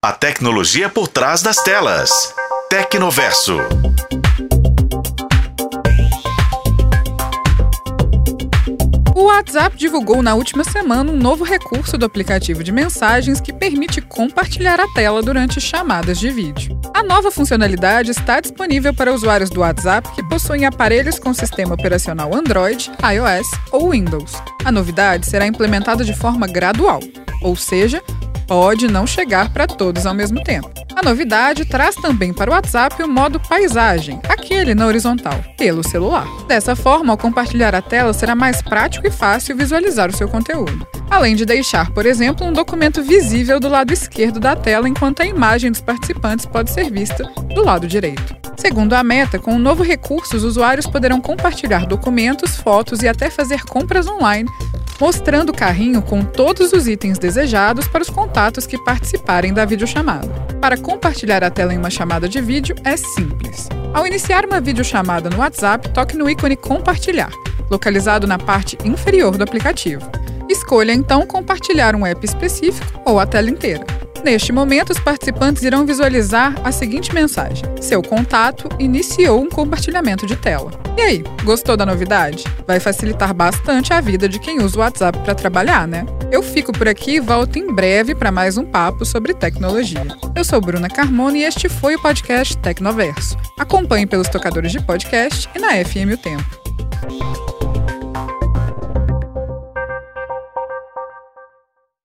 A tecnologia por trás das telas. Tecnoverso. O WhatsApp divulgou na última semana um novo recurso do aplicativo de mensagens que permite compartilhar a tela durante chamadas de vídeo. A nova funcionalidade está disponível para usuários do WhatsApp que possuem aparelhos com sistema operacional Android, iOS ou Windows. A novidade será implementada de forma gradual, ou seja, pode não chegar para todos ao mesmo tempo. A novidade traz também para o WhatsApp o modo paisagem, aquele na horizontal, pelo celular. Dessa forma, ao compartilhar a tela, será mais prático e fácil visualizar o seu conteúdo. Além de deixar, por exemplo, um documento visível do lado esquerdo da tela, enquanto a imagem dos participantes pode ser vista do lado direito. Segundo a Meta, com o novo recurso, os usuários poderão compartilhar documentos, fotos e até fazer compras online mostrando o carrinho com todos os itens desejados para os contatos que participarem da videochamada. Para compartilhar a tela em uma chamada de vídeo é simples. Ao iniciar uma videochamada no WhatsApp, toque no ícone Compartilhar, localizado na parte inferior do aplicativo. Escolha então compartilhar um app específico ou a tela inteira. Neste momento, os participantes irão visualizar a seguinte mensagem: Seu contato iniciou um compartilhamento de tela. E aí, gostou da novidade? Vai facilitar bastante a vida de quem usa o WhatsApp para trabalhar, né? Eu fico por aqui e volto em breve para mais um papo sobre tecnologia. Eu sou Bruna Carmona e este foi o podcast Tecnoverso. Acompanhe pelos tocadores de podcast e na FM O Tempo.